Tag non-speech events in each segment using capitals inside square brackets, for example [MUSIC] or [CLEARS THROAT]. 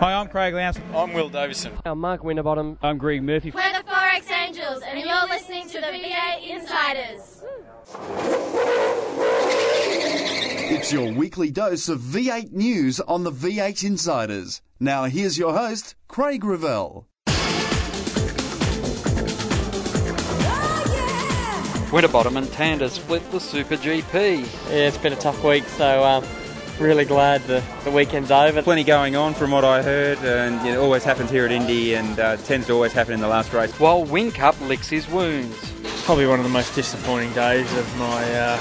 Hi, I'm Craig Lowndes. I'm Will Davison. I'm Mark Winterbottom. I'm Greg Murphy. We're the Forex Angels, and you're listening to the V8 Insiders. It's your weekly dose of V8 news on the V8 Insiders. Now here's your host, Craig Revell. Winterbottom and Tander split the Super GP. Yeah, it's been a tough week, so um, really glad the, the weekend's over. Plenty going on from what I heard, and it always happens here at Indy and uh, tends to always happen in the last race. While Whincup licks his wounds. Probably one of the most disappointing days of my uh,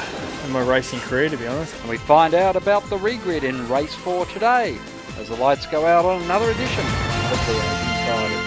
of my racing career, to be honest. And we find out about the regrid in race four today as the lights go out on another edition of the Insiders.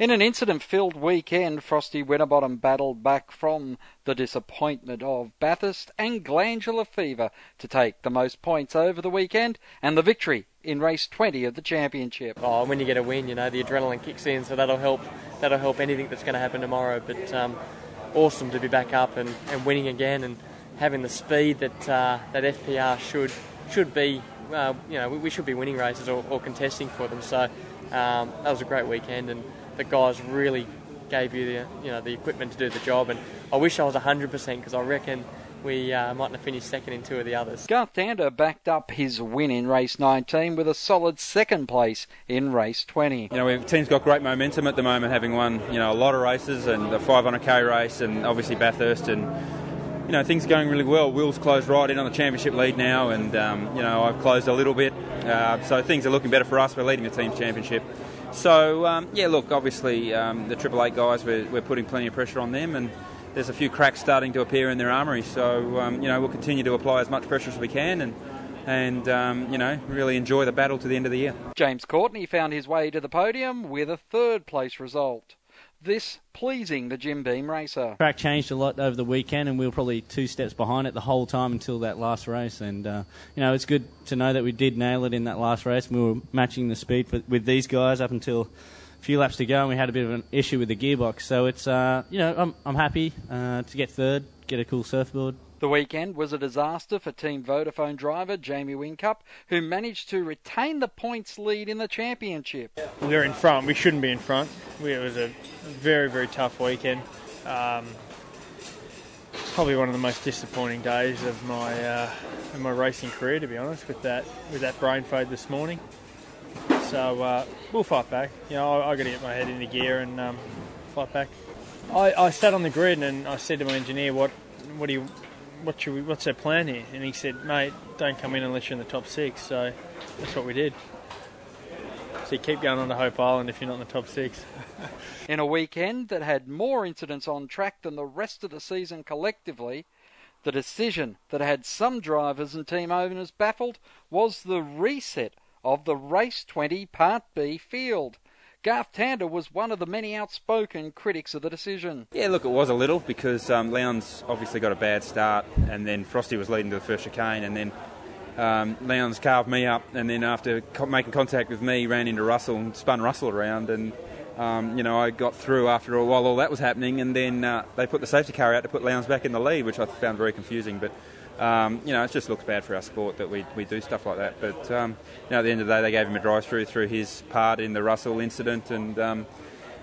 In an incident filled weekend, Frosty Winterbottom battled back from the disappointment of Bathurst and glandular fever to take the most points over the weekend and the victory in race 20 of the championship. Oh, when you get a win, you know the adrenaline kicks in, so that'll help. That'll help anything that's going to happen tomorrow. But um, awesome to be back up and, and winning again and having the speed that uh, that FPR should should be. Uh, you know, we, we, should be winning races or, or contesting for them. So um, that was a great weekend and the guys really gave you the you know the equipment to do the job. And I wish I was 100% because I reckon we uh, mightn't have finished second in two of the others. Garth Tander backed up his win in race 19 with a solid second place in race 20. You know, the team's got great momentum at the moment, having won you know a lot of races and the 500k race, and obviously Bathurst and. You know, things are going really well. Will's closed right in on the championship lead now, and um, you know I've closed a little bit, uh, so things are looking better for us. We're leading the team's championship. So, um, yeah, look, obviously um, the Triple Eight guys, we're, we're, putting plenty of pressure on them, and there's a few cracks starting to appear in their armoury. So, um, you know, we'll continue to apply as much pressure as we can and, and um, you know, really enjoy the battle to the end of the year. James Courtney found his way to the podium with a third place result. This pleasing the Jim Beam racer. Track changed a lot over the weekend, and we were probably two steps behind it the whole time until that last race. And uh, you know, it's good to know that we did nail it in that last race. We were matching the speed with, these guys up until a few laps to go, and we had a bit of an issue with the gearbox. So it's uh, you know, I'm I'm happy uh, to get third, get a cool surfboard. The weekend was a disaster for Team Vodafone driver Jamie Whincup, who managed to retain the points lead in the championship. We were in front. We shouldn't be in front. It was a very, very tough weekend. Um, probably one of the most disappointing days of my uh, of my racing career, to be honest. With that with that brain fade this morning. So uh, we'll fight back. You know, I, I got to get my head into gear and um, fight back. I, I sat on the grid and I said to my engineer, "What, what do you, what should we, what's our plan here?" And he said, "Mate, don't come in unless you're in the top six. So that's what we did. So keep going on to Hope Island if you're not in the top six. [LAUGHS] in a weekend that had more incidents on track than the rest of the season collectively, the decision that had some drivers and team owners baffled was the reset of the Race 20 Part B field. Garth Tander was one of the many outspoken critics of the decision. Yeah, look, it was a little because um, obviously got a bad start, and then Frosty was leading to the first chicane, and then um, Lowndes carved me up, and then after co- making contact with me, ran into Russell and spun Russell around, and um, you know I got through after a while all that was happening, and then uh, they put the safety car out to put Lowndes back in the lead, which I found very confusing, but. Um, you know, it just looks bad for our sport that we, we do stuff like that. But um, you know, at the end of the day, they gave him a drive through through his part in the Russell incident, and um,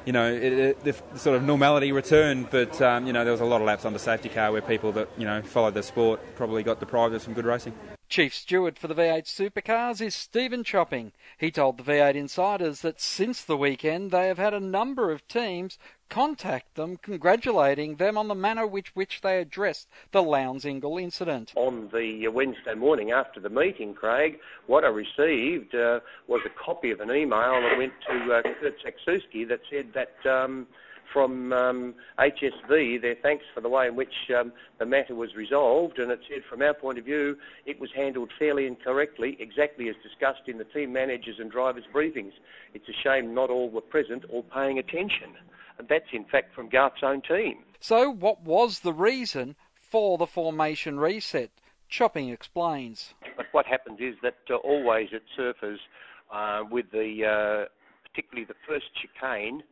you know, it, it, the sort of normality returned. But um, you know, there was a lot of laps the safety car where people that you know followed the sport probably got deprived of some good racing. Chief Steward for the V8 Supercars is Stephen Chopping. He told the V8 Insiders that since the weekend they have had a number of teams contact them congratulating them on the manner with which they addressed the Lowndes Ingall incident. On the Wednesday morning after the meeting, Craig, what I received uh, was a copy of an email that went to uh, Kurt Saksuski that said that um, from um, HSV their thanks for the way in which um, the matter was resolved, and it said, from our point of view, it was handled fairly and correctly, exactly as discussed in the team managers and drivers' briefings. It's a shame not all were present or paying attention. And that's, in fact, from Garth's own team. So, what was the reason for the formation reset? Chopping explains. But what happens is that uh, always it surfers uh, with the, uh, particularly the first chicane,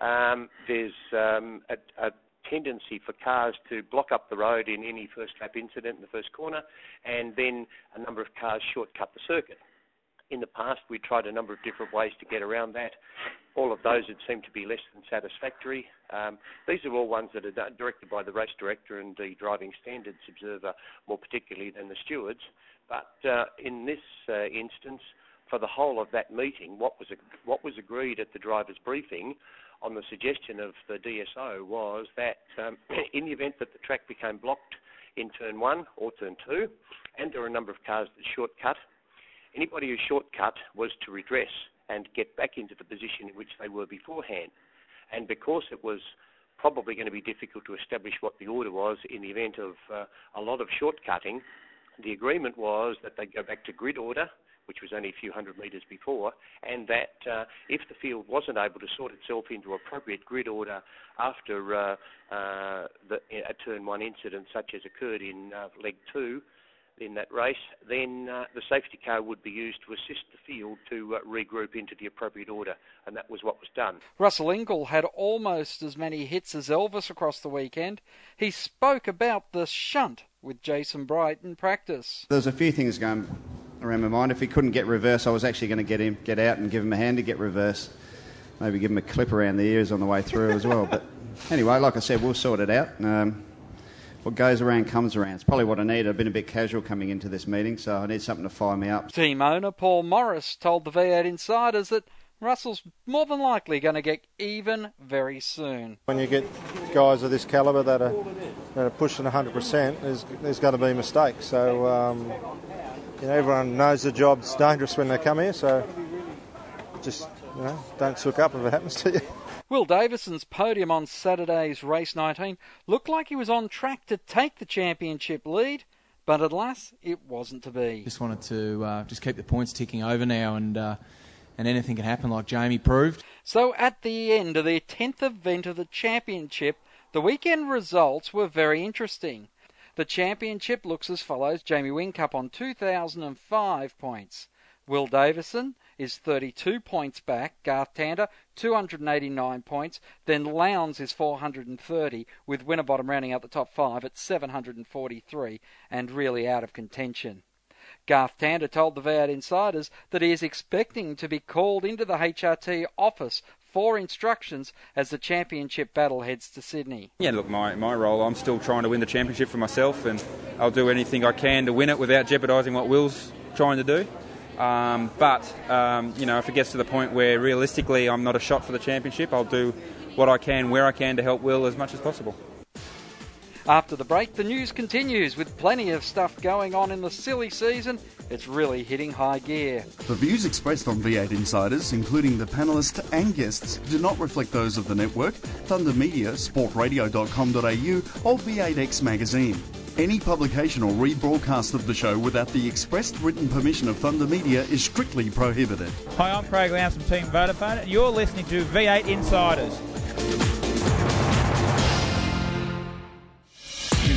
um, there's um, a, a, tendency for cars to block up the road in any first lap incident in the first corner, and then a number of cars shortcut the circuit. In the past, we tried a number of different ways to get around that. All of those had seemed to be less than satisfactory. Um, these are all ones that are directed by the race director and the driving standards observer, more particularly than the stewards. But uh, in this uh, instance, for the whole of that meeting, what was what was agreed at the drivers' briefing on the suggestion of the DSO was that um, [CLEARS THROAT] in the event that the track became blocked in turn one or turn two, and there were a number of cars that shortcut, anybody who shortcut was to redress and get back into the position in which they were beforehand. And because it was probably going to be difficult to establish what the order was in the event of uh, a lot of shortcutting, the agreement was that they'd go back to grid order which was only a few hundred metres before, and that uh, if the field wasn't able to sort itself into appropriate grid order after uh, uh, the, a turn one incident such as occurred in uh, leg two in that race, then uh, the safety car would be used to assist the field to uh, regroup into the appropriate order, and that was what was done. Russell Ingall had almost as many hits as Elvis across the weekend. He spoke about the shunt with Jason Bright in practice. There's a few things going around my mind. If he couldn't get reverse, I was actually going to get him get out and give him a hand to get reverse. Maybe give him a clip around the ears on the way through as well. But anyway, like I said, we'll sort it out. Um, what goes around comes around. It's probably what I need. I've been a bit casual coming into this meeting, so I need something to fire me up. Team owner Paul Morris told the V8 Insiders that Russell's more than likely going to get even very soon. When you get guys of this calibre that are, that are pushing 100%, there's, there's going to be mistakes. So um, you know, everyone knows the job's dangerous when they come here, so just, you know, don't sook up if it happens to you. [LAUGHS] Will Davison's podium on Saturday's race 19 looked like he was on track to take the championship lead, but alas, it wasn't to be. Just wanted to uh, just keep the points ticking over now, and uh, and anything can happen, like Jamie proved. So at the end of the 10th event of the championship, the weekend results were very interesting. The championship looks as follows Jamie Whincup on 2,005 points. Will Davison is 32 points back. Garth Tander, 289 points. Then Lowndes is 430, with Winterbottom rounding out the top five at 743 and really out of contention. Garth Tander told the V8 Insiders that he is expecting to be called into the HRT office for instructions as the championship battle heads to Sydney. Yeah, look, my, my role, I'm still trying to win the championship for myself, and I'll do anything I can to win it without jeopardising what Will's trying to do. Um, but, um, you know, if it gets to the point where realistically I'm not a shot for the championship, I'll do what I can where I can to help Will as much as possible. After the break, the news continues with plenty of stuff going on in the silly season it's really hitting high gear. The views expressed on V8 Insiders, including the panelists and guests, do not reflect those of the network, Thunder Media, sportradio.com.au, or V8X Magazine. Any publication or rebroadcast of the show without the expressed written permission of Thunder Media is strictly prohibited. Hi, I'm Craig Lowndes from Team Vodafone. You're listening to V8 Insiders.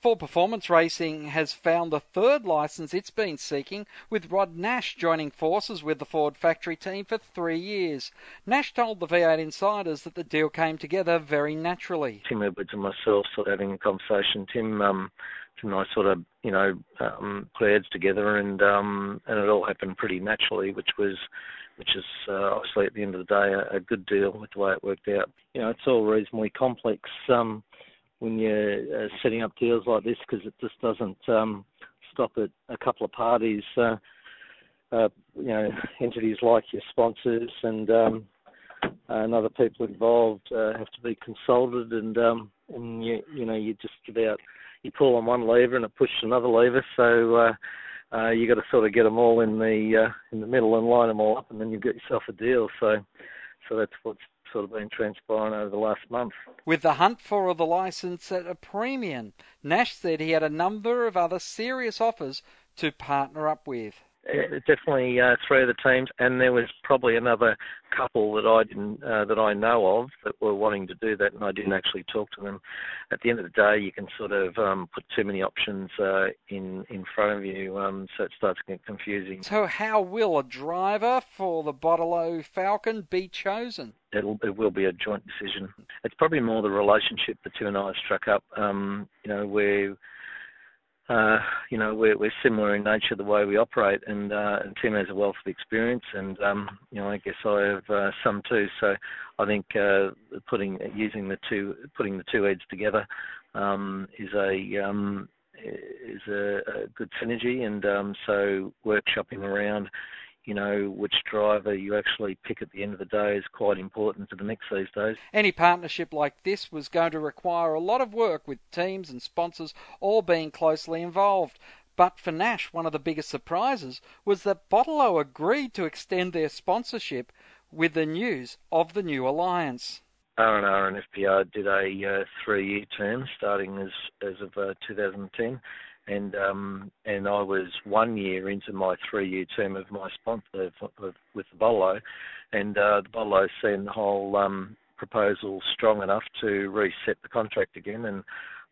Ford Performance Racing has found the third licence it's been seeking, with Rod Nash joining forces with the Ford factory team for three years. Nash told the V8 Insiders that the deal came together very naturally. Tim Edwards and myself sort of having a conversation. Tim um, and I sort of you know um, put heads together, and um, and it all happened pretty naturally, which was which is uh, obviously at the end of the day a, a, good deal with the way it worked out. You know, it's all reasonably complex um, when you're uh, setting up deals like this because it just doesn't um, stop at a couple of parties. Uh, uh, you know, entities like your sponsors and um, and other people involved uh, have to be consulted, and um, and you you know you just about you pull on one lever and it pushes another lever, so uh, uh, you got to sort of get them all in the uh, in the middle and line them all up, and then you get yourself a deal. So so that's what's sort of been transpiring over the last month. With the hunt for the license at a premium, Nash said he had a number of other serious offers to partner up with. Uh, definitely uh, three of the teams, and there was probably another couple that I didn't uh, that I know of that were wanting to do that, and I didn't actually talk to them. At the end of the day, you can sort of um, put too many options uh, in in front of you, um, so it starts to get confusing. So, how will a driver for the Bottle Falcon be chosen? It'll, it will be a joint decision. It's probably more the relationship the two and I have struck up. Um, you know, where uh, you know, we're, we're similar in nature the way we operate, and, uh, and Tim has a wealth of experience, and um, you know, I guess I have uh, some too. So I think uh, putting using the two putting the two heads together um, is a um, is a, a good synergy, and um, so workshopping around you know, which driver you actually pick at the end of the day is quite important to the mix these days. Any partnership like this was going to require a lot of work with teams and sponsors all being closely involved. But for Nash, one of the biggest surprises was that Bottle agreed to extend their sponsorship with the news of the new alliance. R&R and FPR did a uh, three-year term starting as as of uh, 2010 and um, and I was one year into my three-year term of my sponsor with the Bottle-O, and uh, the Bottle-O seen the whole um, proposal strong enough to reset the contract again, and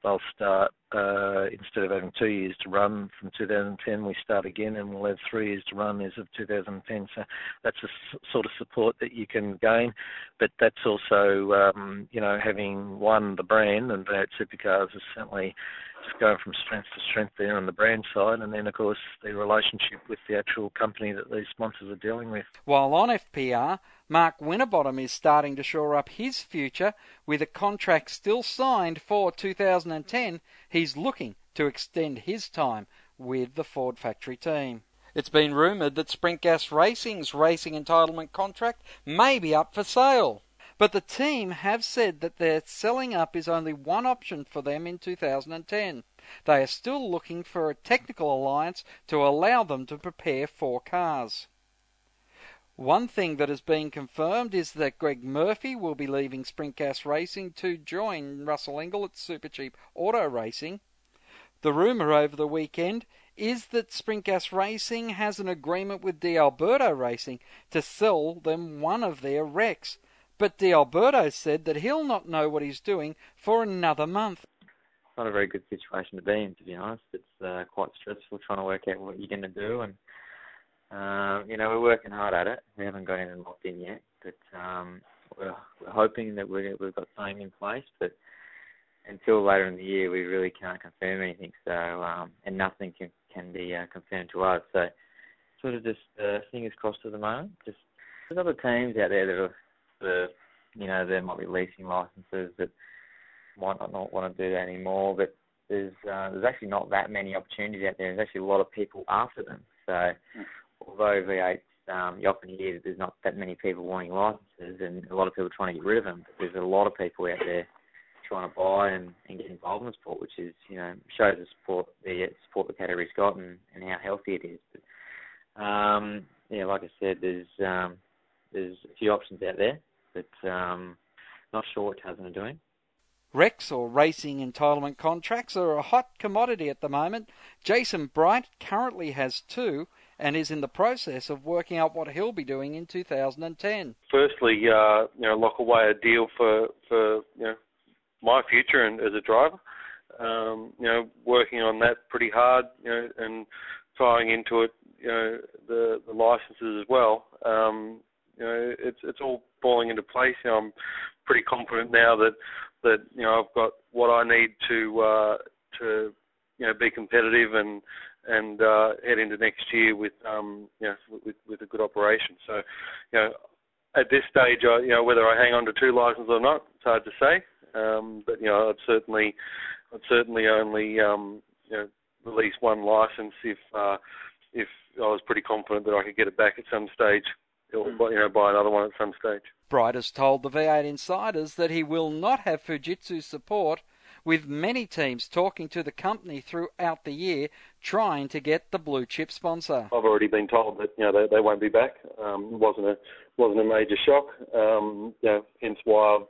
they'll start uh, instead of having two years to run from 2010, we start again, and we'll have three years to run as of 2010. So that's the s- sort of support that you can gain, but that's also um, you know having won the brand, and V8 Supercars is certainly going from strength to strength there on the brand side, and then of course the relationship with the actual company that these sponsors are dealing with. While on FPR, Mark Winterbottom is starting to shore up his future with a contract still signed for 2010. He's looking to extend his time with the Ford factory team. It's been rumoured that Sprint Gas Racing's racing entitlement contract may be up for sale. But the team have said that their selling up is only one option for them in 2010. They are still looking for a technical alliance to allow them to prepare four cars. One thing that has been confirmed is that Greg Murphy will be leaving Sprint Gas Racing to join Russell Ingall at Supercheap Auto Racing. The rumour over the weekend is that Sprint Gas Racing has an agreement with D'Alberto Racing to sell them one of their RECs. But D'Alberto said that he'll not know what he's doing for another month. It's not a very good situation to be in, to be honest. It's uh, quite stressful trying to work out what you're going to do, and uh, you know we're working hard at it. We haven't got anything locked in yet, but um, we're, we're hoping that we we've got something in place. But until later in the year, we really can't confirm anything. So um, and nothing can can be uh, confirmed to us. So sort of just uh, fingers crossed at the moment. Just there's other teams out there that are the you know there might be leasing licenses that might not, not want to do that anymore, but there's uh, there's actually not that many opportunities out there. There's actually a lot of people after them. So mm. although V8 um, you often hear that there's not that many people wanting licenses and a lot of people trying to get rid of them, but there's a lot of people out there trying to buy and, and get involved in the sport, which is you know shows the support the sport the category's got and, and how healthy it is. But um, yeah, like I said, there's um, there's a few options out there, but um, not sure what Tasman are doing. RECs or racing entitlement contracts are a hot commodity at the moment. Jason Bright currently has two and is in the process of working out what he'll be doing in 2010. Firstly, uh, you know, lock away a deal for for you know my future and as a driver. Um, you know, working on that pretty hard, you know, and tying into it, you know, the the licenses as well. Um, you know, it's it's all falling into place. You know, I'm pretty confident now that that you know I've got what I need to uh, to you know be competitive and and uh, head into next year with um, you know with, with a good operation. So, you know, at this stage, I, you know whether I hang on to two licenses or not, it's hard to say. Um, but you know, I'd certainly I'd certainly only um, you know release one license if uh, if I was pretty confident that I could get it back at some stage, or you know buy another one at some stage. Bright has told the V8 Insiders that he will not have Fujitsu support, with many teams talking to the company throughout the year trying to get the blue chip sponsor. I've already been told that you know they, they won't be back. Um, it wasn't a wasn't a major shock. Um, you know, hence why I've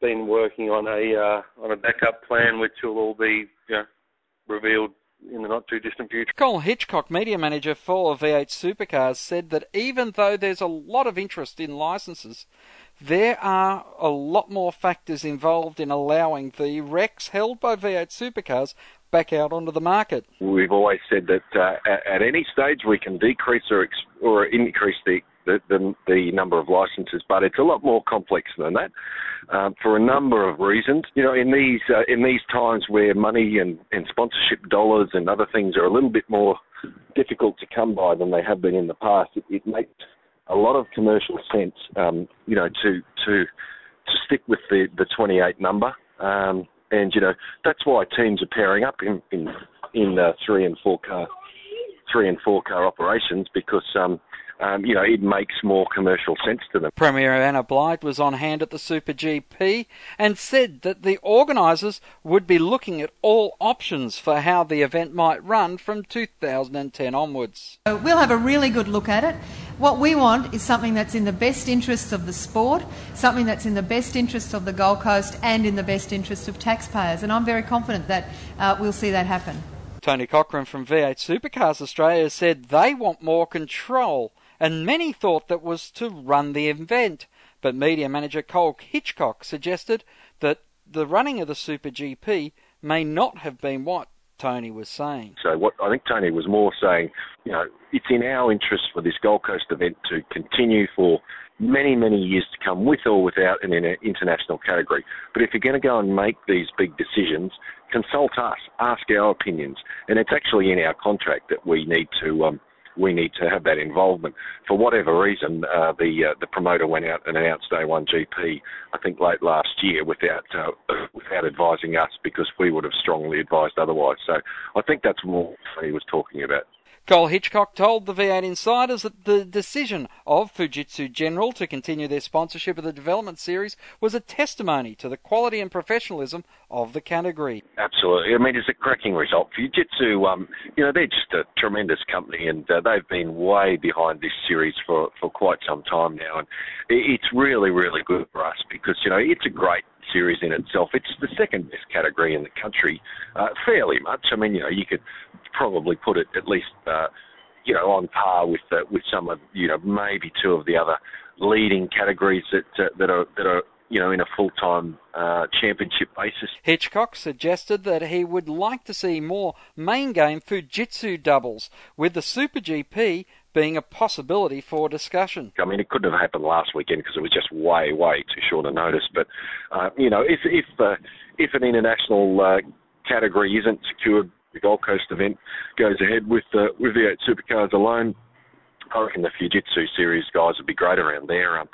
been working on a uh, on a backup plan, which will all be you know, revealed in the not too distant future. Cole Hitchcock, media manager for V8 Supercars, said that even though there's a lot of interest in licenses, there are a lot more factors involved in allowing the RECs held by V8 Supercars back out onto the market. We've always said that uh, at, at, any stage we can decrease or, ex- or increase the the, the, the, number of licenses, but it's a lot more complex than that um, for a number of reasons. You know, in these uh, in these times where money and, and sponsorship dollars and other things are a little bit more difficult to come by than they have been in the past, it, it makes a lot of commercial sense. Um, you know, to to to stick with the the 28 number. Um, and you know that's why teams are pairing up in in in uh, three and four car three and four car operations because um, um, you know, it makes more commercial sense to them. Premier Anna Bligh was on hand at the Super GP and said that the organisers would be looking at all options for how the event might run from 2010 onwards. We'll have a really good look at it. What we want is something that's in the best interests of the sport, something that's in the best interests of the Gold Coast, and in the best interests of taxpayers. And I'm very confident that uh, we'll see that happen. Tony Cochrane from V8 Supercars Australia said they want more control and many thought that was to run the event. But media manager Cole Hitchcock suggested that the running of the Super GP may not have been what Tony was saying. So what I think Tony was more saying, you know, it's in our interest for this Gold Coast event to continue for many, many years to come, with or without an international category. But if you're going to go and make these big decisions, consult us, ask our opinions, and it's actually in our contract that we need to um, we need to have that involvement. For whatever reason, uh, the uh, the promoter went out and announced A1 GP, I think late last year, without uh, [CLEARS THROAT] without advising us because we would have strongly advised otherwise. So I think that's more what he was talking about. Cole Hitchcock told the V8 Insiders that the decision of Fujitsu General to continue their sponsorship of the development series was a testimony to the quality and professionalism of the category. Absolutely. I mean, it's a cracking result. Fujitsu, um, you know, they're just a tremendous company and uh, they've been way behind this series for, for quite some time now. And it's really, really good for us because, you know, it's a great series in itself. It's the second best category in the country, uh, fairly much. I mean, you know, you could probably put it at least, uh, you know, on par with uh, with some of, you know, maybe two of the other leading categories that uh, that are that are you know, in a full-time uh, championship basis. Hitchcock suggested that he would like to see more main game Fujitsu doubles, with the Super GP being a possibility for discussion. I mean, it couldn't have happened last weekend because it was just way, way too short a notice. But uh, you know, if if uh, if an international uh, category isn't secured, the Gold Coast event goes ahead with the with the eight supercars alone. I reckon the Fujitsu series guys would be great around there. Um,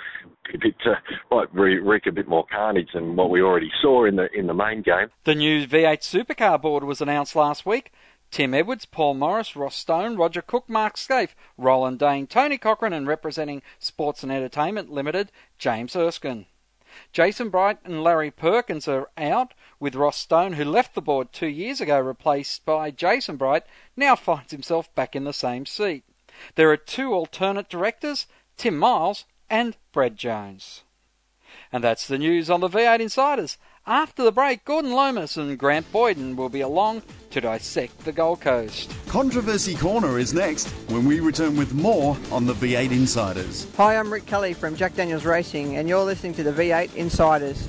a bit uh, might wreak a bit more carnage than what we already saw in the in the main game. The new V8 Supercar board was announced last week. Tim Edwards, Paul Morris, Ross Stone, Roger Cook, Mark Skaife, Roland Dane, Tony Cochrane, and representing Sports and Entertainment Limited, James Erskine. Jason Bright and Larry Perkins are out, with Ross Stone, who left the board two years ago, replaced by Jason Bright, now finds himself back in the same seat. There are two alternate directors, Tim Miles and Brad Jones. And that's the news on the V8 Insiders. After the break, Gordon Lomas and Grant Boyden will be along to dissect the Gold Coast. Controversy Corner is next when we return with more on the V8 Insiders. Hi, I'm Rick Kelly from Jack Daniels Racing, and you're listening to the V8 Insiders.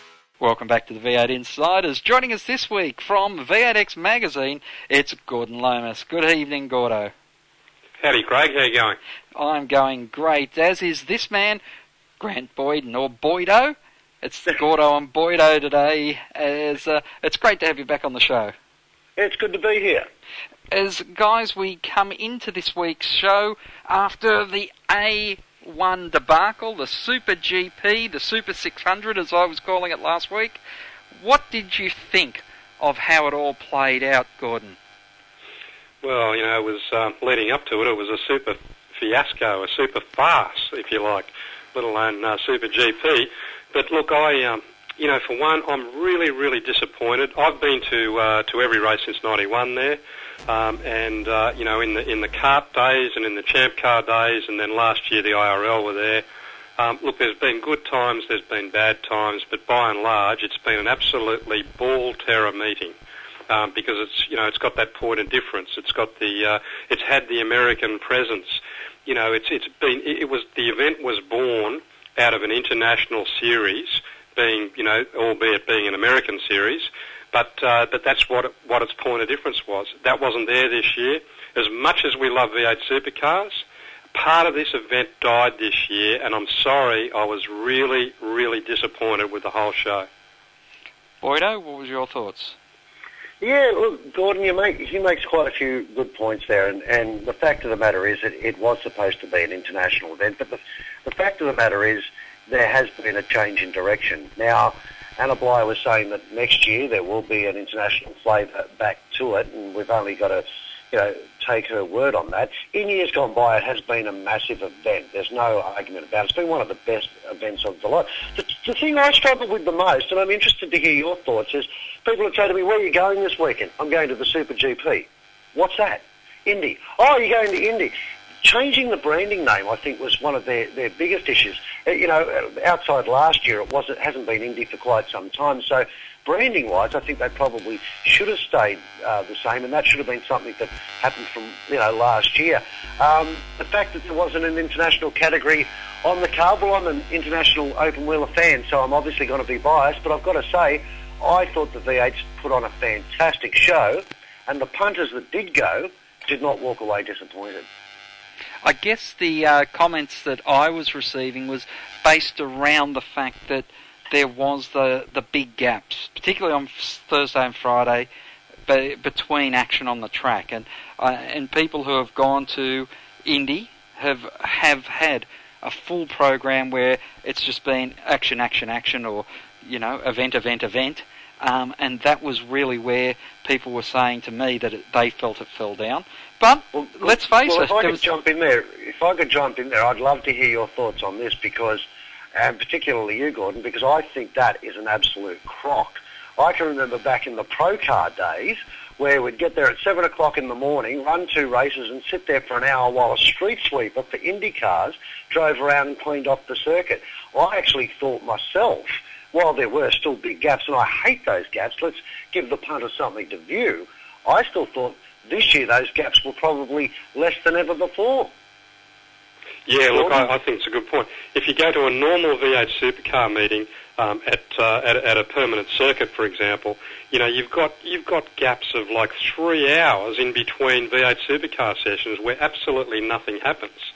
Welcome back to the V8 Insiders. Joining us this week from V8X Magazine, it's Gordon Lomas. Good evening, Gordo. Howdy, Craig. How you going? I'm going great, as is this man, Grant Boyden, or Boydo. It's [LAUGHS] Gordo and Boydo today. As, uh, it's great to have you back on the show. It's good to be here. As guys, we come into this week's show after the A1 debacle, the Super GP, the Super 600 as I was calling it last week. What did you think of how it all played out, Gordon? Well, you know, it was um, leading up to it. It was a super fiasco, a super farce, if you like, let alone uh, Super GP. But look, I, um, you know, for one, I'm really, really disappointed. I've been to uh, to every race since '91 there, um, and uh, you know, in the in the CART days and in the champ car days, and then last year the IRL were there. Um, look, there's been good times, there's been bad times, but by and large, it's been an absolutely ball terror meeting. Um, because it's you know it's got that point of difference. It's got the uh, it's had the American presence. You know it's it's been it was the event was born out of an international series, being you know albeit being an American series, but uh, but that's what it, what its point of difference was. That wasn't there this year. As much as we love V8 supercars, part of this event died this year, and I'm sorry. I was really really disappointed with the whole show. Boydo, what was your thoughts? Yeah, look, Gordon, you make he makes quite a few good points there, and, and the fact of the matter is that it was supposed to be an international event, but the, the fact of the matter is there has been a change in direction. Now, Anna Bligh was saying that next year there will be an international flavour back to it, and we've only got to, you know, take her word on that. In years gone by, it has been a massive event. There's no argument about it. It's been one of the best events of the lot. The, the thing I struggle with the most, and I'm interested to hear your thoughts, is people would say to me, where are you going this weekend? I'm going to the Super GP. What's that? Indy. Oh, you're going to Indy. Changing the branding name, I think, was one of their, their biggest issues. Uh, You know, uh, outside last year, it wasn't hasn't been Indy for quite some time. So, branding-wise, I think they probably should have stayed uh, the same, and that should have been something that happened from you know last year. Um, the fact that there wasn't an international category on the car, well, I'm an international open wheeler fan, so I'm obviously going to be biased. But I've got to say, I thought the V8s put on a fantastic show, and the punters that did go did not walk away disappointed. I guess the uh, comments that I was receiving was based around the fact that there was the, the big gaps, particularly on Thursday and Friday, be, between action on the track, and uh, and people who have gone to Indy have have had a full program where it's just been action, action, action, or you know event, event, event. Um, and that was really where people were saying to me that it, they felt it fell down. But let's face well, it, if I could was- jump in there, if I could jump in there, I'd love to hear your thoughts on this because, and particularly you, Gordon, because I think that is an absolute crock. I can remember back in the pro car days where we'd get there at seven o'clock in the morning, run two races, and sit there for an hour while a street sweeper for Indy cars drove around and cleaned off the circuit. I actually thought myself, while there were still big gaps, and I hate those gaps, let's give the punter something to view. I still thought this year those gaps were probably less than ever before. Yeah, look, I, I think it's a good point. If you go to a normal V8 supercar meeting um, at, uh, at at a permanent circuit, for example, you know you've got you've got gaps of like three hours in between V8 supercar sessions where absolutely nothing happens.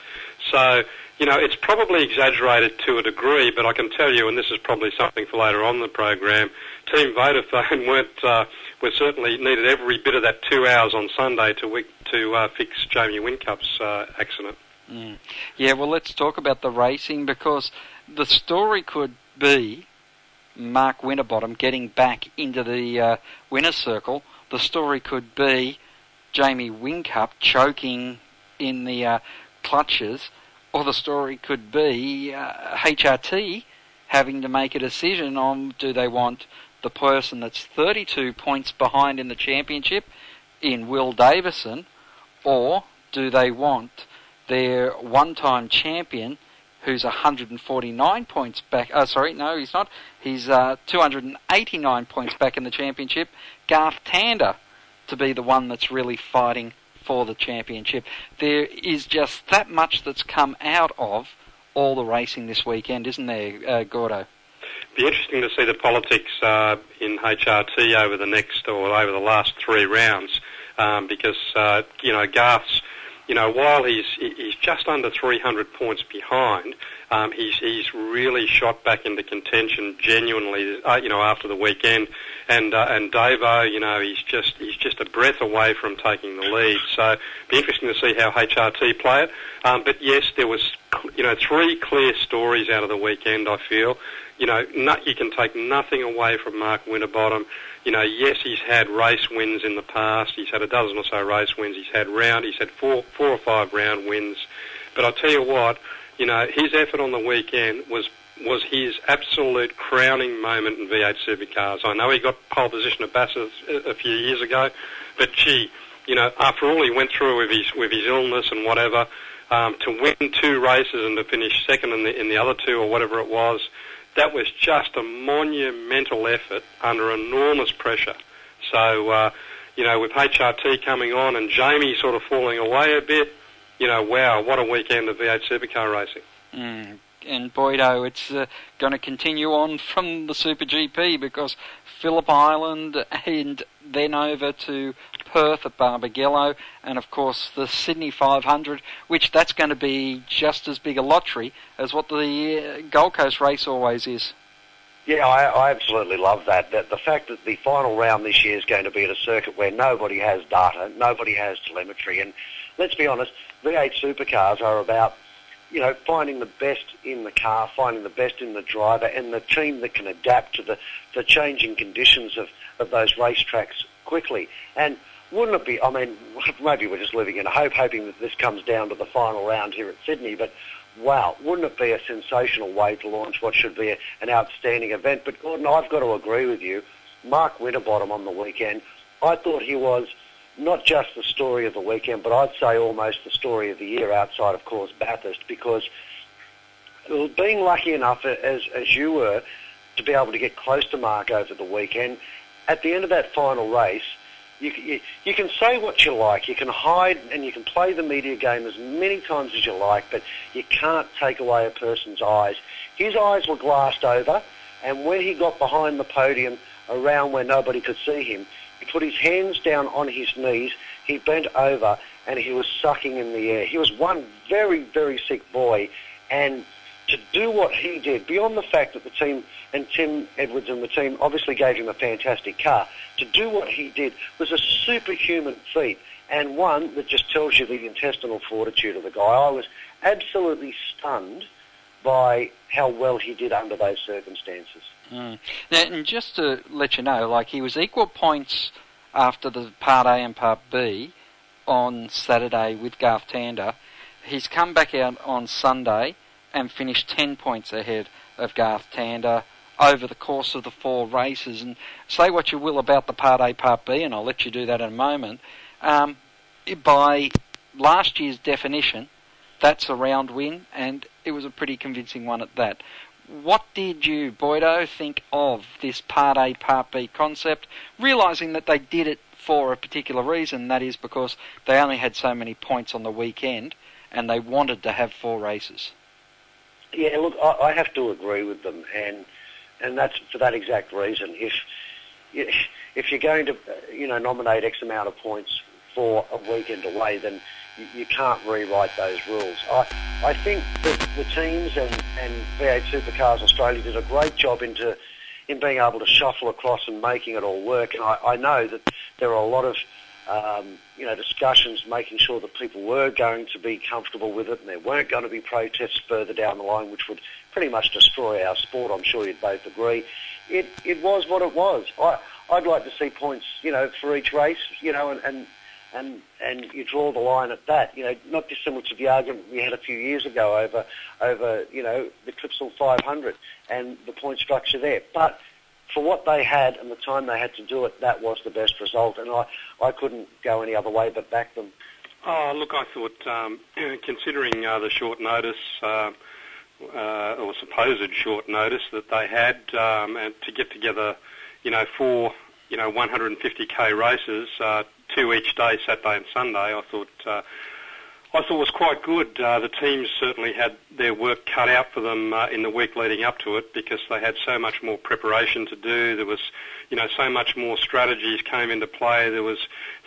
So you know it's probably exaggerated to a degree, but I can tell you, and this is probably something for later on in the program. Team Vodafone [LAUGHS] weren't uh, were certainly needed every bit of that two hours on Sunday to to uh, fix Jamie Whincup's uh, accident. Mm. Yeah, well, let's talk about the racing because the story could be Mark Winterbottom getting back into the uh, winner's circle. The story could be Jamie Whincup choking in the uh, clutches, or the story could be uh, HRT having to make a decision on do they want the person that's 32 points behind in the championship in Will Davison, or do they want their one-time champion who's 149 points back. Oh, sorry, no, he's not. He's uh, 289 points back in the championship. Garth Tander to be the one that's really fighting for the championship. There is just that much that's come out of all the racing this weekend, isn't there, uh, Gordo? Be interesting to see the politics uh, in HRT over the next or over the last three rounds, um, because uh, you know Garth's you know, while he's he's just under 300 points behind, um, he's he's really shot back into contention genuinely. Uh, you know, after the weekend, and uh, and Davo, you know, he's just he's just a breath away from taking the lead. So, be interesting to see how HRT play it. Um, but yes, there was you know three clear stories out of the weekend. I feel, you know, not, you can take nothing away from Mark Winterbottom you know, yes, he's had race wins in the past. He's had a dozen or so race wins. He's had round. He's had four, four or five round wins. But I'll tell you what, you know, his effort on the weekend was was his absolute crowning moment in V8 supercars. I know he got pole position at Bathurst a, a few years ago, but gee, you know, after all he went through with his with his illness and whatever, um, to win two races and to finish second in the in the other two or whatever it was, that was just a monumental effort under enormous pressure. So, uh, you know, with HRT coming on and Jamie sort of falling away a bit, you know, wow, what a weekend of V8 supercar racing. Mm. And Boydo, it's uh, going to continue on from the Super GP because Phillip Island and then over to Perth at Barbagallo, and of course the Sydney 500, which that's going to be just as big a lottery as what the uh, Gold Coast race always is. Yeah, I, I absolutely love that. That the fact that the final round this year is going to be at a circuit where nobody has data, nobody has telemetry, and let's be honest, V8 supercars are about you know, finding the best in the car, finding the best in the driver, and the team that can adapt to the, the changing conditions of, of those racetracks quickly. And wouldn't it be? I mean, [LAUGHS] maybe we're just living in hope, hoping that this comes down to the final round here at Sydney. But wow, wouldn't it be a sensational way to launch what should be a, an outstanding event? But Gordon, I've got to agree with you. Mark Winterbottom on the weekend, I thought he was not just the story of the weekend, but I'd say almost the story of the year outside, of course, Bathurst, because being lucky enough as as you were to be able to get close to Mark over the weekend, at the end of that final race you, you, you can say what you like, you can hide and you can play the media game as many times as you like, but you can't take away a person's eyes. His eyes were glassed over, and when he got behind the podium around where nobody could see him, he put his hands down on his knees, he bent over, and he was sucking in the air. He was one very, very sick boy, and to do what he did, beyond the fact that the team and Tim Edwards and the team obviously gave him a fantastic car, to do what he did was a superhuman feat and one that just tells you the intestinal fortitude of the guy. I was absolutely stunned by how well he did under those circumstances. Mm. Now, and just to let you know, like he was equal points after the Part A and Part B on Saturday with Garth Tander. He's come back out on Sunday and finished 10 points ahead of Garth Tander over the course of the four races. And say what you will about the Part A, Part B, and I'll let you do that in a moment. Um, by last year's definition, that's a round win, and it was a pretty convincing one at that. What did you, Boydo, think of this Part A, Part B concept, realising that they did it for a particular reason, that is because they only had so many points on the weekend and they wanted to have four races? Yeah, look, I, I have to agree with them, and and that's for that exact reason. If if you're going to, you know, nominate X amount of points for a weekend away, then you, you can't rewrite those rules. I I think that the teams and and V8 Supercars Australia did a great job into in being able to shuffle across and making it all work. And I, I know that there are a lot of um, you know, discussions, making sure that people were going to be comfortable with it and there weren't going to be protests further down the line, which would pretty much destroy our sport. I'm sure you'd both agree. It, it was what it was. I, I'd like to see points, you know, for each race, you know, and, and, and, and you draw the line at that, you know, not dissimilar to the argument we had a few years ago over, over, you know, the Clipsal 500 and the point structure there. But for what they had and the time they had to do it, that was the best result, and I, I couldn't go any other way but back them. Oh, look, I thought, um, [CLEARS THROAT] considering uh, the short notice, uh, uh, or supposed short notice that they had, um, and to get together, you know, four, you know, 150k races, uh, two each day, Saturday and Sunday, I thought, uh, I thought was quite good. Uh, the teams certainly had their work cut out for them uh, in the week leading up to it because they had so much more preparation to do. There was, you know, so much more strategies came into play. There was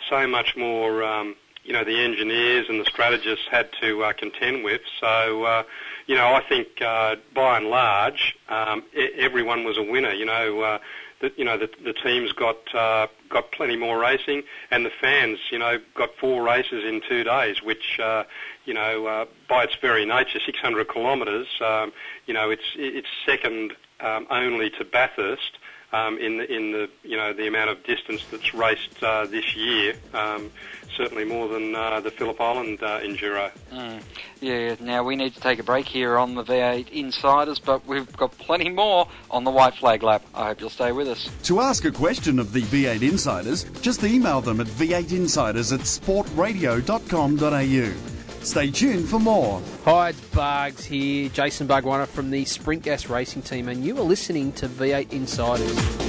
so much more, um, you know, the engineers and the strategists had to uh, contend with. So, uh, you know, I think uh, by and large, um, everyone was a winner. You know, the, you know the, the teams got uh, got plenty more racing, and the fans, you know, got four races in two days, which, uh, you know, uh, by its very nature, 600 kilometres, um, you know, it's it's second um, only to Bathurst. Um, in the in the you know the amount of distance that's raced uh, this year, um, certainly more than uh, the Phillip Island uh, enduro. Mm. Yeah, now we need to take a break here on the V8 Insiders, but we've got plenty more on the White Flag Lap. I hope you'll stay with us. To ask a question of the V8 Insiders, just email them at v8insiders at sportradio.com.au. Stay tuned for more. Hi, it's Bugs here, Jason Bargwanna from the Sprint Gas Racing Team, and you are listening to V8 Insiders.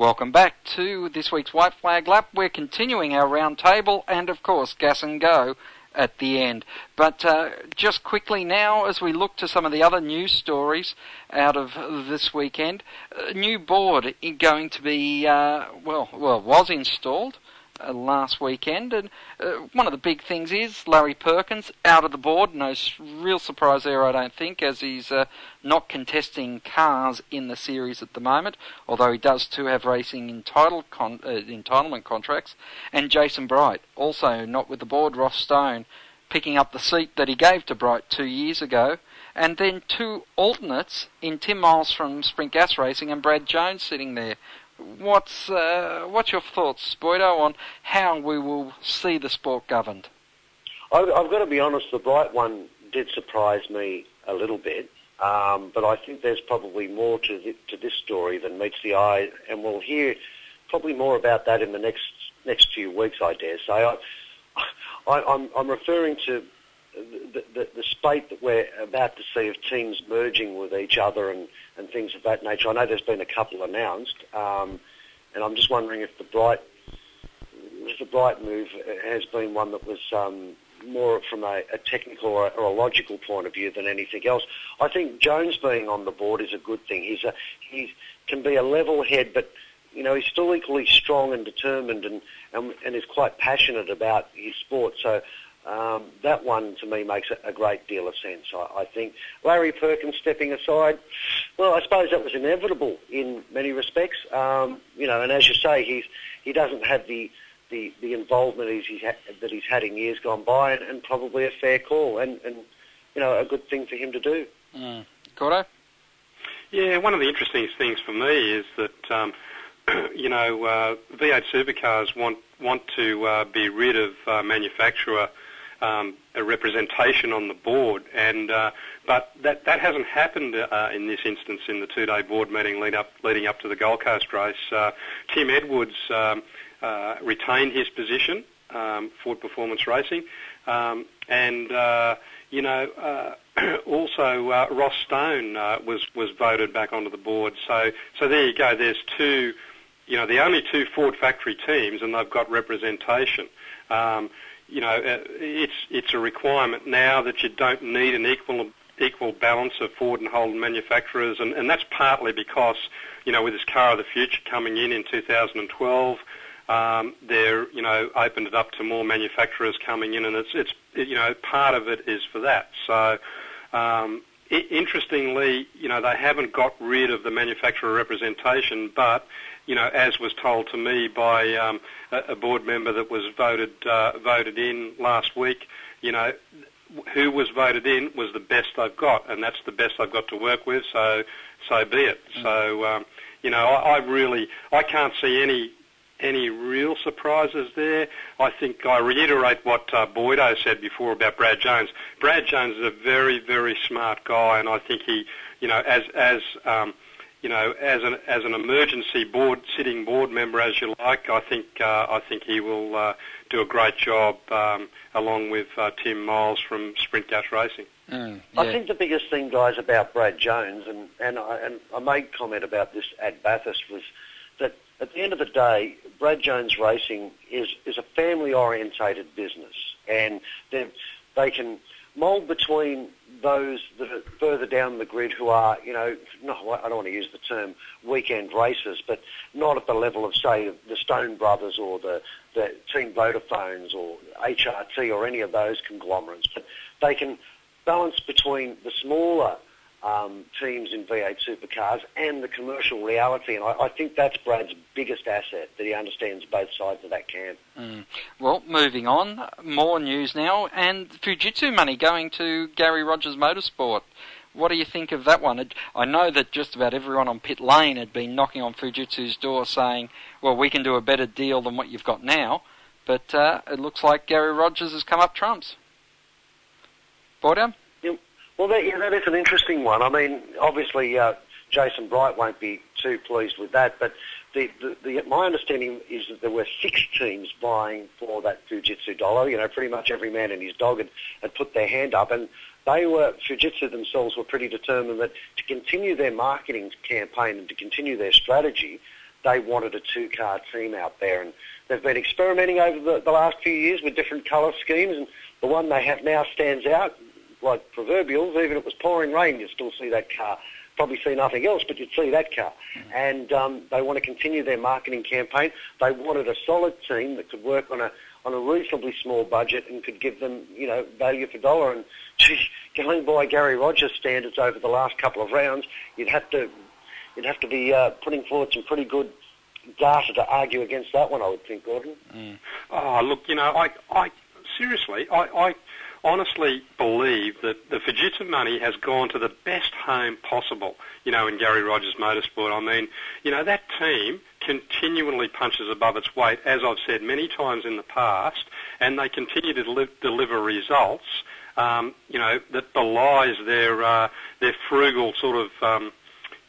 Welcome back to this week's White Flag Lap. We're continuing our round table and, of course, gas and go at the end. But uh, just quickly now, as we look to some of the other news stories out of this weekend, a new board going to be, uh, well, well, was installed. Uh, last weekend, and uh, one of the big things is Larry Perkins out of the board. No real surprise there, I don't think, as he's uh, not contesting cars in the series at the moment. Although he does too have racing entitled con- uh, entitlement contracts. And Jason Bright also not with the board. Ross Stone picking up the seat that he gave to Bright two years ago. And then two alternates in Tim Miles from Sprint Gas Racing and Brad Jones sitting there. What's uh, what's your thoughts, Boydo, on how we will see the sport governed? I've got to be honest, the Bright one did surprise me a little bit, um, but I think there's probably more to, to this story than meets the eye, and we'll hear probably more about that in the next next few weeks, I dare say. I, [LAUGHS] I, I'm, I'm referring to the, the, the spate that we're about to see of teams merging with each other and, and things of that nature. I know there's been a couple announced, um, and I'm just wondering if the Bright if the Bright move has been one that was um, more from a, a technical or a, or a logical point of view than anything else. I think Jones being on the board is a good thing. He's a he can be a level head, but you know he's still equally strong and determined, and and, and is quite passionate about his sport. So. Um, that one to me makes a, a great deal of sense. I, I think Larry Perkins stepping aside, well, I suppose that was inevitable in many respects. Um, you know, and as you say, he's he doesn't have the the, the involvement he's, he's ha- that he's had in years gone by, and, and probably a fair call, and, and you know a good thing for him to do. Mm. Gordo? Yeah, one of the interesting things for me is that um, [CLEARS THROAT] you know uh, V8 supercars want want to uh, be rid of uh, manufacturer um, a representation on the board, and uh, but that that hasn't happened uh, in this instance in the two-day board meeting lead up leading up to the Gold Coast race. Uh, Tim Edwards um, uh, retained his position, um, Ford Performance Racing, um, and uh, you know uh, [CLEARS THROAT] also Ross Stone was was voted back onto the board. So so there you go. There's two. You know, the only two Ford factory teams, and they've got representation. Um, you know, uh, it's it's a requirement now that you don't need an equal equal balance of Ford and Holden manufacturers, and, and that's partly because, you know, with this car of the future coming in in 2012, um, they're you know opened it up to more manufacturers coming in, and it's it's you know part of it is for that. So. Um, interestingly, you know, they haven't got rid of the manufacturer representation, but you know, as was told to me by um, a, a board member that was voted uh, voted in last week, you know, who was voted in was the best I've got, and that's the best I've got to work with. So, so be it. So, um, you know, I, I really I can't see any any real surprises there. I think I reiterate what uh, Boydo said before about Brad Jones. Brad Jones is a very, very smart guy, and I think he, you know, as as um, you know, as an as an emergency board sitting board member, as you like, I think uh, I think he will uh, do a great job um, along with uh, Tim Miles from Sprint Gas Racing. I think the biggest thing, guys, about Brad Jones, and, and, I, and I made comment about this at Bathurst, was that at the end of the day, Brad Jones Racing is, is a family-orientated business, and they they can mould between those that are further down the grid who are, you know, no, I don't want to use the term weekend racers, but not at the level of, say, the Stone Brothers or the, the Team Vodafones or HRT or any of those conglomerates. But they can balance between the smaller um, teams in V8 supercars and the commercial reality. And I, I think that's Brad's biggest asset, that he understands both sides of that camp. Mm. Well, moving on, more news now, and Fujitsu money going to Garry Rogers Motorsport. What do you think of that one? I know that just about everyone on pit lane had been knocking on Fujitsu's door saying, well, we can do a better deal than what you've got now, but uh, it looks like Garry Rogers has come up trumps. Boydam? Well, that, yeah, that is an interesting one. I mean, obviously, uh, Jason Bright won't be too pleased with that, but the, the, the, my understanding is that there were six teams vying for that Fujitsu dollar. You know, pretty much every man and his dog had, had put their hand up, and they were Fujitsu themselves were pretty determined that to continue their marketing campaign and to continue their strategy, they wanted a two-car team out there, and they've been experimenting over the, the last few years with different colour schemes, and the one they have now stands out like proverbials. Even if it was pouring rain, you'd still see that car. Probably see nothing else, but you'd see that car. And um, they want to continue their marketing campaign. They wanted a solid team that could work on a on a reasonably small budget and could give them, you know, value for dollar. And [LAUGHS] going by Garry Rogers' standards over the last couple of rounds, you'd have to you'd have to be uh, putting forward some pretty good data to argue against that one. I would think, Gordon. Oh, look, you know, I, I seriously, I, I honestly believe that the Fujitsu money has gone to the best home possible, you know, in Garry Rogers Motorsport. I mean, you know, that team continually punches above its weight, as I've said many times in the past, and they continue to deli- deliver results, um, you know, that belies their, uh, their frugal sort of, um,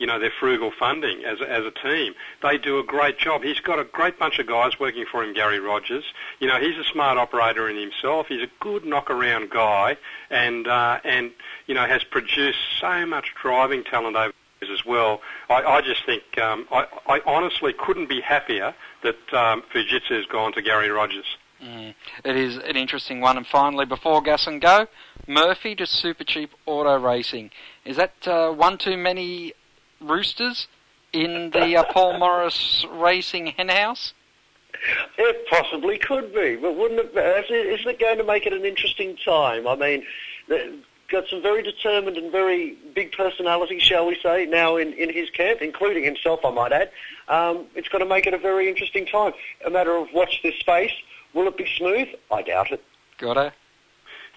you know, their frugal funding as as a team. They do a great job. He's got a great bunch of guys working for him, Garry Rogers. You know, he's a smart operator in himself. He's a good knock-around guy, and uh, and you know has produced so much driving talent over as well. I, I just think um, I, I honestly couldn't be happier that um, Fujitsu has gone to Garry Rogers. Mm. It is an interesting one. And finally, before Gas and Go, Murphy to Super Cheap Auto Racing. Is that uh, one too many roosters in the uh, Paul Morris Racing henhouse? It possibly could be, but wouldn't it? Be, isn't it going to make it an interesting time? I mean, got some very determined and very big personalities, shall we say, now in, in his camp, including himself, I might add. Um, it's going to make it a very interesting time. A matter of watch this space. Will it be smooth? I doubt it. Got it.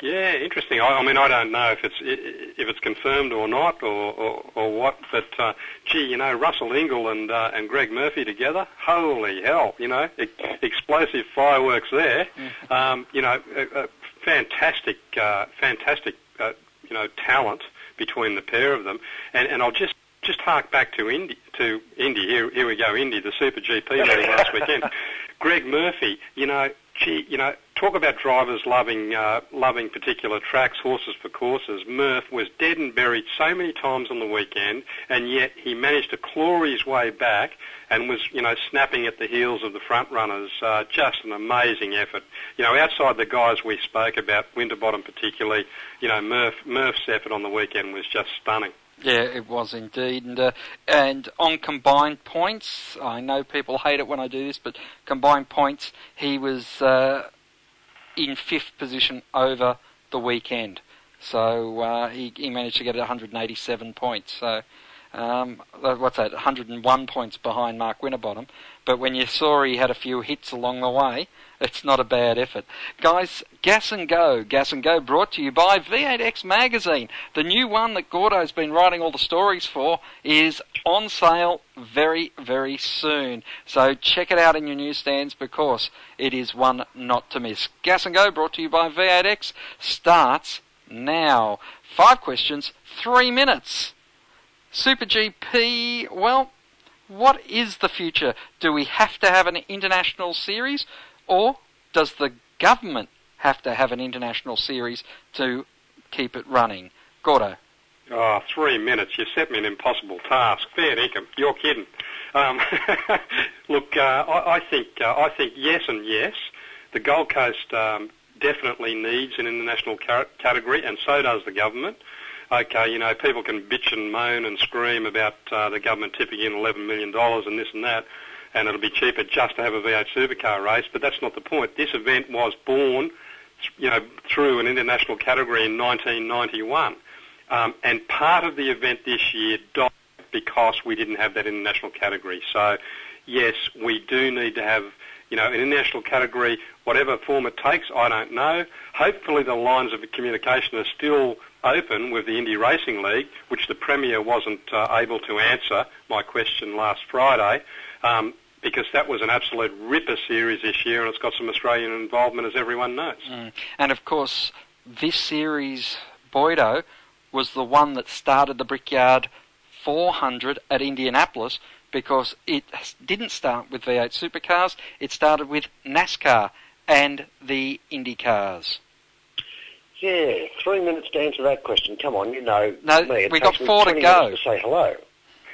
Yeah, interesting. I, I mean, I don't know if it's if it's confirmed or not, or or, or what. But uh, gee, you know, Russell Ingall and uh, and Greg Murphy together. Holy hell! You know, e- explosive fireworks there. Um, you know, a, a fantastic, uh, fantastic, uh, you know, talent between the pair of them. And and I'll just just hark back to Indy to Indy. Here here we go, Indy, the Super GP meeting last weekend. [LAUGHS] Greg Murphy, you know, gee, you know, talk about drivers loving uh, loving particular tracks, horses for courses. Murph was dead and buried so many times on the weekend, and yet he managed to claw his way back and was, you know, snapping at the heels of the front runners. Uh, just an amazing effort. You know, outside the guys we spoke about, Winterbottom particularly, you know, Murph Murph's effort on the weekend was just stunning. Yeah, it was indeed. And uh, and on combined points, I know people hate it when I do this, but combined points, he was uh, in fifth position over the weekend. So uh, he, he managed to get 187 points. So um, what's that? 101 points behind Mark Winterbottom. But when you saw he had a few hits along the way, it's not a bad effort. Guys, Gas and Go. Gas and Go brought to you by V8X Magazine. The new one that Gordo's been writing all the stories for is on sale very, very soon. So check it out in your newsstands because it is one not to miss. Gas and Go brought to you by V8X starts now. Five questions, three minutes. Super GP, well, what is the future? Do we have to have an international series, or does the government have to have an international series to keep it running? Gordo. Oh, three minutes. You set me an impossible task. Fair income. You're kidding. Um, [LAUGHS] look, uh, I, I, think uh, I think yes and yes. The Gold Coast um, definitely needs an international car- category, and so does the government okay, you know, people can bitch and moan and scream about uh, the government tipping in $11 million and this and that, and it'll be cheaper just to have a V8 supercar race, but that's not the point. This event was born, you know, through an international category in 1991, um, and part of the event this year died because we didn't have that international category. So, yes, we do need to have you know, an international category, whatever form it takes, I don't know. Hopefully the lines of communication are still open with the Indy Racing League, which the Premier wasn't uh, able to answer my question last Friday, um, because that was an absolute ripper series this year, and it's got some Australian involvement, as everyone knows. Mm. And of course, this series, Boydo, was the one that started the Brickyard 400 at Indianapolis because it didn't start with V8 supercars, it started with NASCAR and the Indy cars. Yeah, three minutes to answer that question. Come on, you know no, me. It we got four to go. To say hello.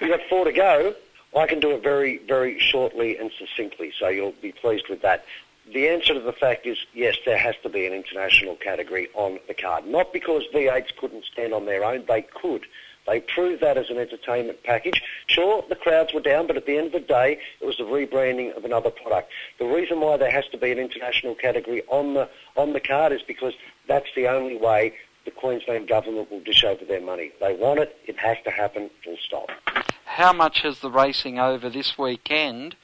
We got four to go. I can do it very, very shortly and succinctly, so you'll be pleased with that. The answer to the fact is yes, there has to be an international category on the card. Not because V8s couldn't stand on their own, they could. They proved that as an entertainment package. Sure, the crowds were down, but at the end of the day, it was the rebranding of another product. The reason why there has to be an international category on the on the card is because that's the only way the Queensland government will dish over their money. They want it, it has to happen, full stop. How much has the racing over this weekend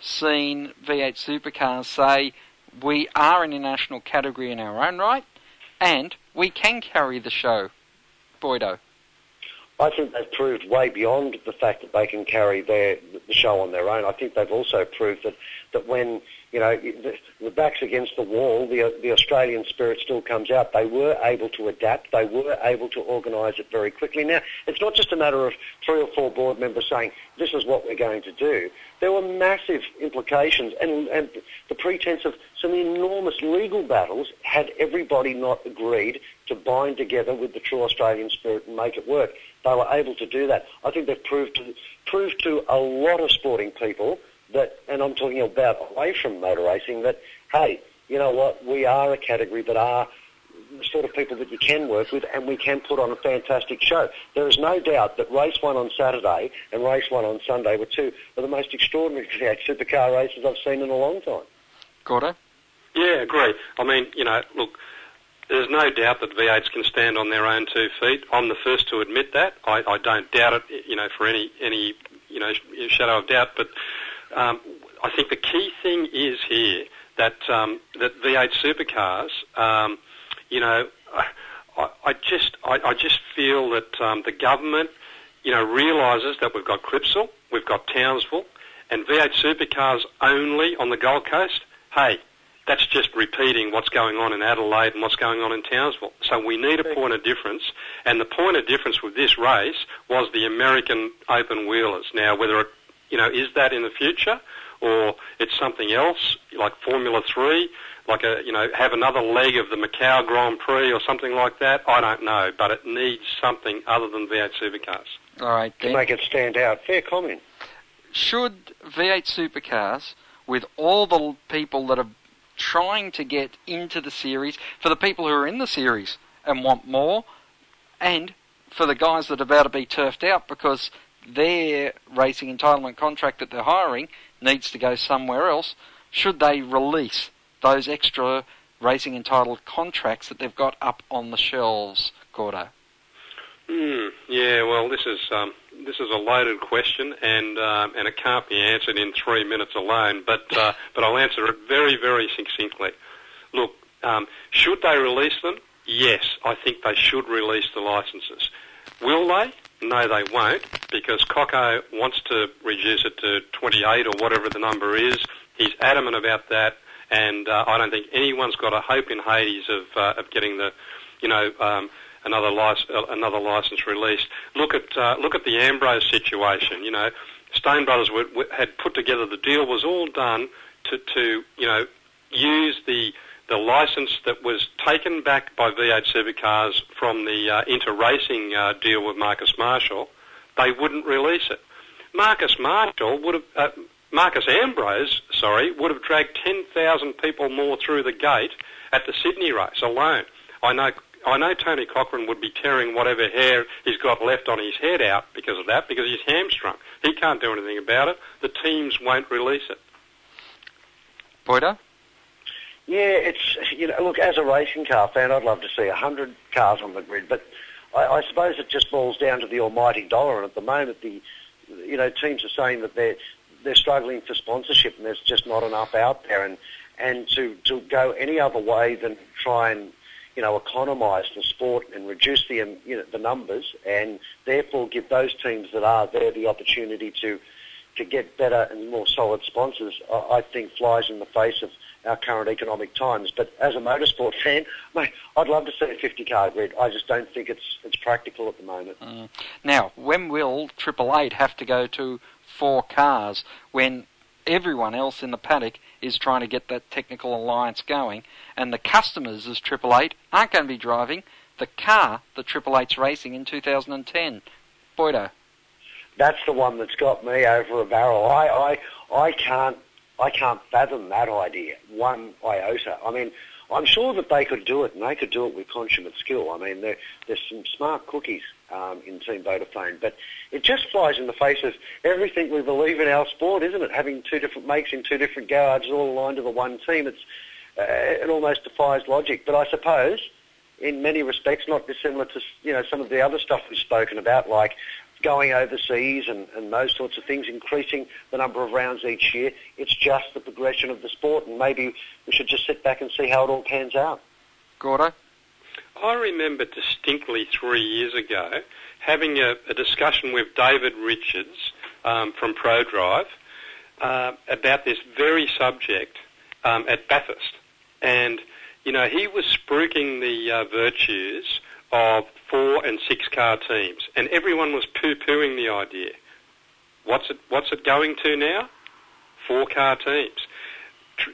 seen V8 supercars say we are an international category in our own right and we can carry the show? Boydo. I think they've proved way beyond the fact that they can carry their the show on their own. I think they've also proved that, that when you know, the, the back's against the wall, the, the Australian spirit still comes out. They were able to adapt. They were able to organise it very quickly. Now, it's not just a matter of three or four board members saying, this is what we're going to do. There were massive implications and, and the pretense of some enormous legal battles had everybody not agreed to bind together with the true Australian spirit and make it work. They were able to do that. I think they've proved to, proved to a lot of sporting people that, and I'm talking about away from motor racing, that, hey, you know what, we are a category that are sort of people that you can work with and we can put on a fantastic show. There is no doubt that race one on Saturday and race one on Sunday were two of the most extraordinary [LAUGHS] supercar races I've seen in a long time. Gordo? Yeah, agree. I mean, you know, look, there's no doubt that V8s can stand on their own two feet. I'm the first to admit that. I, I don't doubt it, you know, for any, any, you know, shadow of doubt, but um, I think the key thing is here that um, that V8 supercars, um, you know, I, I just I, I, just feel that um, the government, you know, realises that we've got Clipsal, we've got Townsville, and V8 supercars only on the Gold Coast. Hey, that's just repeating what's going on in Adelaide and what's going on in Townsville. So we need a point of difference, and the point of difference with this race was the American open wheelers. Now, whether it you know, is that in the future, or it's something else like Formula Three, like a you know have another leg of the Macau Grand Prix or something like that? I don't know, but it needs something other than V8 supercars. All right, to make it stand out. Fair comment. Should V8 supercars, with all the people that are trying to get into the series, for the people who are in the series and want more, and for the guys that are about to be turfed out because their racing entitlement contract that they're hiring needs to go somewhere else, should they release those extra racing entitled contracts that they've got up on the shelves? Gordo? Hmm. yeah, well, this is um, this is a loaded question, and um, and it can't be answered in three minutes alone. But uh, [LAUGHS] but I'll answer it very very succinctly. Look, um, should they release them? Yes, I think they should release the licences. Will they? No, they won't, because Coco wants to reduce it to 28 or whatever the number is. He's adamant about that, and uh, I don't think anyone's got a hope in Hades of uh, of getting the, you know, um, another license uh, another license released. Look at uh, look at the Ambrose situation. You know, Stone Brothers had put together the deal was all done to to you know use the the license that was taken back by V8 Supercars from the uh, Inter Racing uh, deal with Marcus Marshall, they wouldn't release it. Marcus Marshall would have, uh, Marcus Ambrose, sorry, would have dragged 10,000 people more through the gate at the Sydney race alone. I know, I know Tony Cochran would be tearing whatever hair he's got left on his head out because of that, because he's hamstrung. He can't do anything about it. The teams won't release it. Boyder? Yeah, it's you know, look, as a racing car fan, I'd love to see a hundred cars on the grid, but I, I suppose it just boils down to the almighty dollar. And at the moment, the you know teams are saying that they're they're struggling for sponsorship, and there's just not enough out there. And and to to go any other way than try and you know economise the sport and reduce the um, you know the numbers, and therefore give those teams that are there the opportunity to to get better and more solid sponsors, I, I think flies in the face of our current economic times. But as a motorsport [LAUGHS] fan, mate, I'd love to see a 50 car grid. I just don't think it's it's practical at the moment. Mm. Now, when will Triple Eight have to go to four cars when everyone else in the paddock is trying to get that technical alliance going, and the customers as Triple Eight aren't going to be driving the car that Triple Eight's racing in 2010? Boydo. That's the one that's got me over a barrel. I, I, I can't I can't fathom that idea one iota. I mean, I'm sure that they could do it, and they could do it with consummate skill. I mean, there, there's some smart cookies um, in Team Vodafone, but it just flies in the face of everything we believe in our sport, isn't it? Having two different makes in two different garages all aligned to the one team, it's uh, it almost defies logic. But I suppose, in many respects, not dissimilar to you know some of the other stuff we've spoken about, like going overseas and, and those sorts of things, increasing the number of rounds each year. It's just the progression of the sport, and maybe we should just sit back and see how it all pans out. Gordo? I remember distinctly three years ago having a, a discussion with David Richards um, from ProDrive uh, about this very subject um, at Bathurst. And, you know, he was spruiking the uh, virtues of four and six car teams, and everyone was poo-pooing the idea. What's it? What's it going to now? Four car teams.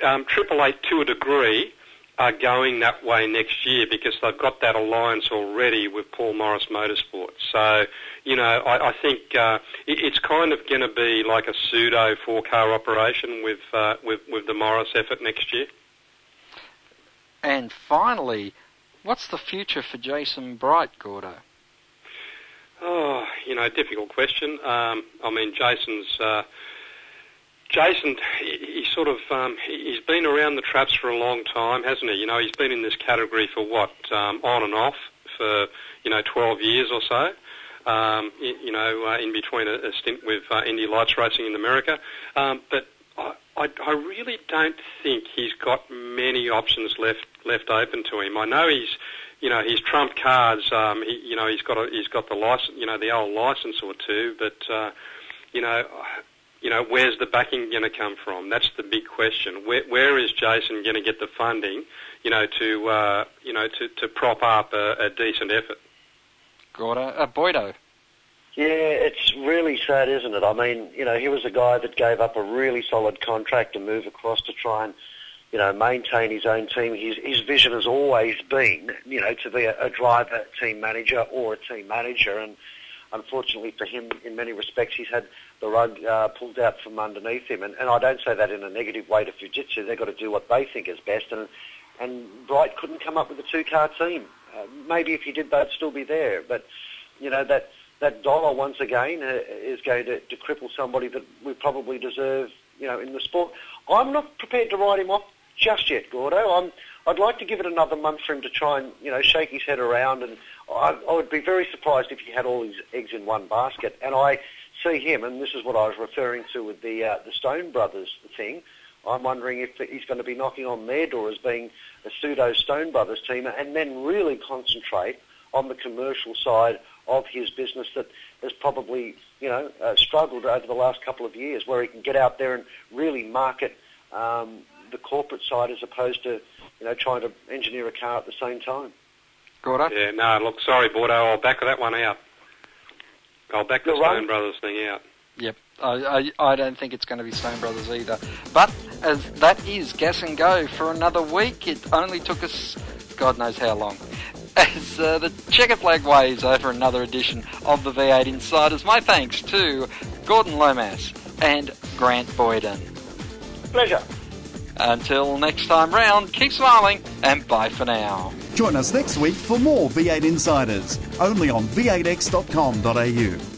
Um, Triple Eight, to a degree, are going that way next year because they've got that alliance already with Paul Morris Motorsports. So, you know, I, I think uh, it, it's kind of going to be like a pseudo four-car operation with uh, with with the Morris effort next year. And finally, What's the future for Jason Bright, Gordo? Oh, you know, difficult question. Um, I mean, Jason's. Uh, Jason, he, he sort of um, he's been around the traps for a long time, hasn't he? You know, he's been in this category for what um, on and off for you know 12 years or so. Um, you, know, uh, in between a, a stint with uh, Indy Lights Racing in America, um, but I, I really don't think he's got many options left left open to him. I know he's, you know, he's trump cards. Um, he, you know, he's got a, he's got the license, you know, the old license or two. But uh, you know, you know, where's the backing going to come from? That's the big question. Where, where is Jason going to get the funding, you know, to uh, you know to, to prop up a, a decent effort? Gordo, uh, Boydo. Yeah, it's really sad, isn't it? I mean, you know, he was a guy that gave up a really solid contract to move across to try and, you know, maintain his own team. His, his vision has always been, you know, to be a, a driver, team manager, or a team manager. And unfortunately for him, in many respects, he's had the rug uh, pulled out from underneath him. And, and I don't say that in a negative way to Fujitsu. They've got to do what they think is best. And and Bright couldn't come up with a two-car team. Uh, maybe if he did, they'd still be there. But you know that that dollar once again uh, is going to, to cripple somebody that we probably deserve, you know, in the sport. I'm not prepared to write him off just yet, Gordo. I'm, I'd like to give it another month for him to try and, you know, shake his head around. And I, I would be very surprised if he had all his eggs in one basket. And I see him, and this is what I was referring to with the uh, the Stone Brothers thing. I'm wondering if he's going to be knocking on their door as being a pseudo Stone Brothers team, and then really concentrate on the commercial side of his business that has probably, you know, uh, struggled over the last couple of years, where he can get out there and really market um, the corporate side as opposed to, you know, trying to engineer a car at the same time. Gordo? Yeah, no, look, sorry, Boydo, I'll back that one out. I'll back the, The Stone run- Brothers thing out. Yep, I, I, I don't think it's going to be Stone Brothers either. But as that is gas and go for another week, it only took us God knows how long. [LAUGHS] As uh, the checker flag waves over another edition of the V8 Insiders, my thanks to Gordon Lomas and Grant Boyden. Pleasure. Until next time round, keep smiling and bye for now. Join us next week for more V8 Insiders, only on v8x.com.au.